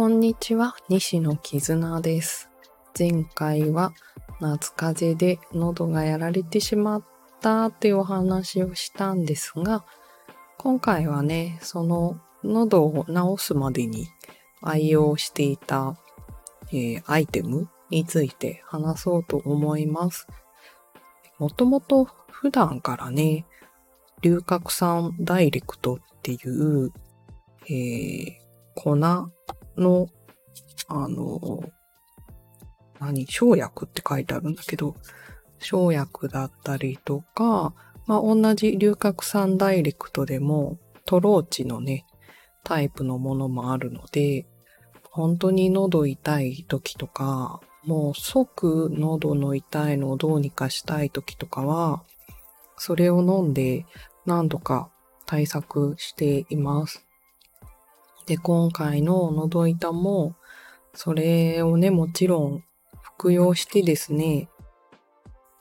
こんにちは、西野絆です。前回は夏風邪で喉がやられてしまったっていうお話をしたんですが、今回はね、その喉を治すまでに愛用していた、えーアイテムについて話そうと思います。もともと普段からね、龍角散ダイレクトっていう、えー粉の、あの、何、生薬って書いてあるんだけど、生薬だったりとか、まあ、同じ龍角散ダイレクトでも、トローチのね、タイプのものもあるので、本当に喉痛い時とか、もう即喉の痛いのをどうにかしたい時とかは、それを飲んで何度か対策しています。で、今回の喉痛も、それをね、もちろん服用してですね、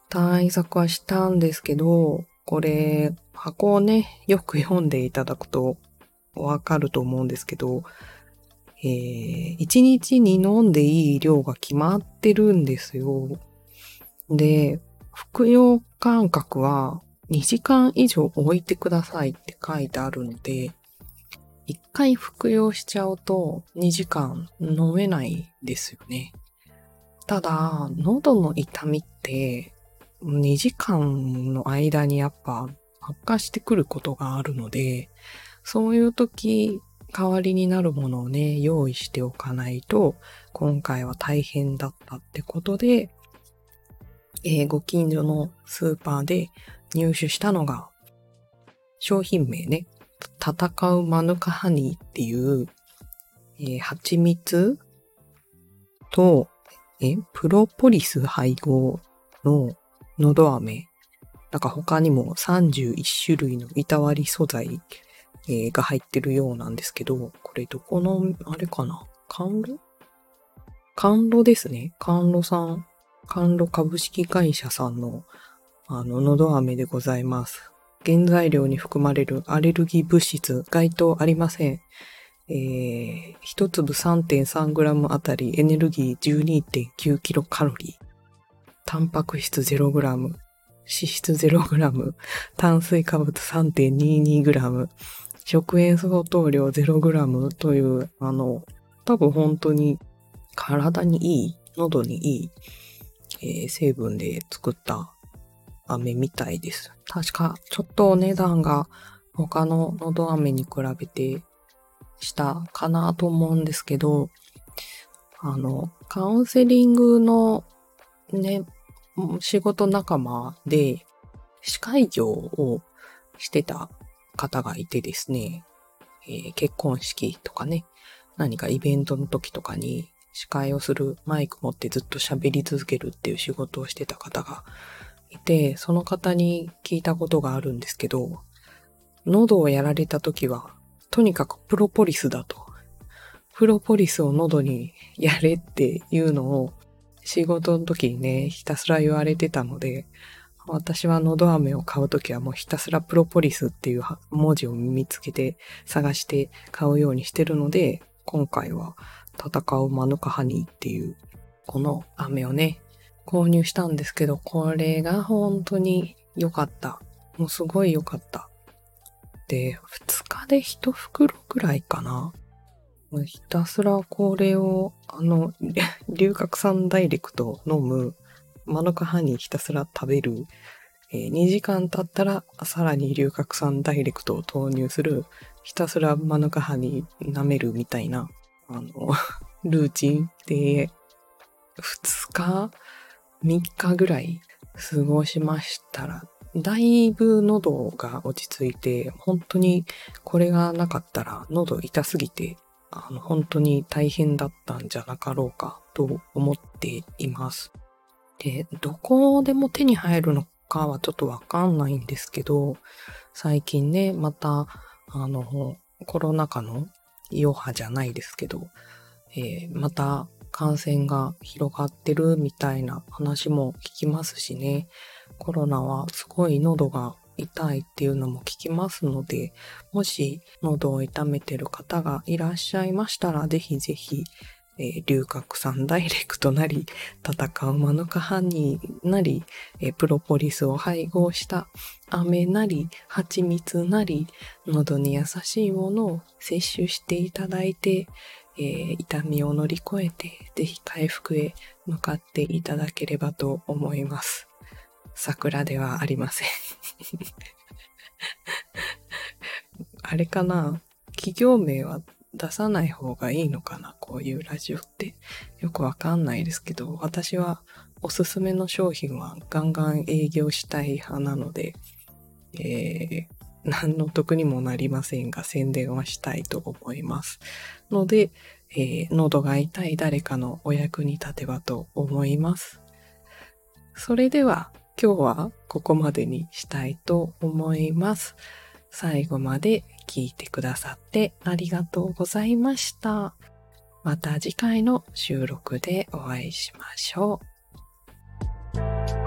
対策はしたんですけど、これ、箱をね、よく読んでいただくとわかると思うんですけど、えー、1日に飲んでいい量が決まってるんですよ。で、服用間隔は2時間以上置いてくださいって書いてあるので、1回服用しちゃうと2時間飲めないですよね。ただ、喉の痛みって2時間の間にやっぱ悪化してくることがあるので、そういう時、代わりになるものをね、用意しておかないと、今回は大変だったってことで、えーご近所のスーパーで入手したのが、商品名ね、戦うマヌカハニーっていう、えー蜂蜜と、え、プロポリス配合ののど飴。なんか他にも31種類の板割り素材、えーが入ってるようなんですけど、これどこの、あれかな？甘露？甘露ですね。甘露さん、甘露株式会社さんの、あの、のど飴でございます。原材料に含まれるアレルギー物質、該当ありません。えー、一粒 3.3g あたりエネルギー12.9キロカロリー。タンパク質 0g、脂質 0g、炭水化物 3.22g、食塩相当量 0g という、あの、多分本当に体にいい、喉にいい、えー成分で作った飴みたいです。確か、ちょっとお値段が他ののど飴に比べてしたかなと思うんですけど、あの、カウンセリングのね、仕事仲間で司会業をしてた方がいてですね、えー結婚式とかね、何かイベントの時とかに司会をするマイク持ってずっと喋り続けるっていう仕事をしてた方がいて、その方に聞いたことがあるんですけど、喉をやられた時は、とにかくプロポリスだと。プロポリスを喉にやれっていうのを仕事の時にね、ひたすら言われてたので、私は喉飴を買うときはもうひたすらプロポリスっていう文字を見つけて探して買うようにしてるので、今回は戦うマヌカハニーっていうこの飴をね、購入したんですけど、これが本当に良かった。もうすごい良かった。で、2日で1袋くらいかな。ひたすらこれを、あの、龍角散ダイレクト飲む、マヌカハニーひたすら食べる、えー2時間経ったらさらに龍角散ダイレクトを投入する、ひたすらマヌカハニー舐めるみたいな、あの、ルーチンで、2日 ?3 日ぐらい過ごしましたら、だいぶ喉が落ち着いて、本当にこれがなかったら喉痛すぎて、あの、本当に大変だったんじゃなかろうかと思っています。で、どこでも手に入るのかはちょっとわかんないんですけど、最近ね、また、あの、コロナ禍の余波じゃないですけど、えーまた感染が広がってるみたいな話も聞きますしね。コロナはすごい喉が痛いっていうのも聞きますので、もし喉を痛めてる方がいらっしゃいましたら、ぜひぜひ、えー、龍角散ダイレクトなり、戦うマヌカハニーなり、えー、プロポリスを配合した飴なり、蜂蜜なり、喉に優しいものを摂取していただいて、えー、痛みを乗り越えて、ぜひ回復へ向かっていただければと思います。桜ではありません あれかな？企業名は出さない方がいいのかな？こういうラジオって。よくわかんないですけど、私はおすすめの商品はガンガン営業したい派なので、えー、何の得にもなりませんが宣伝はしたいと思います。ので、えー、喉が痛い誰かのお役に立てばと思います。それでは今日はここまでにしたいと思います。最後まで聞いてくださってありがとうございました。また次回の収録でお会いしましょう。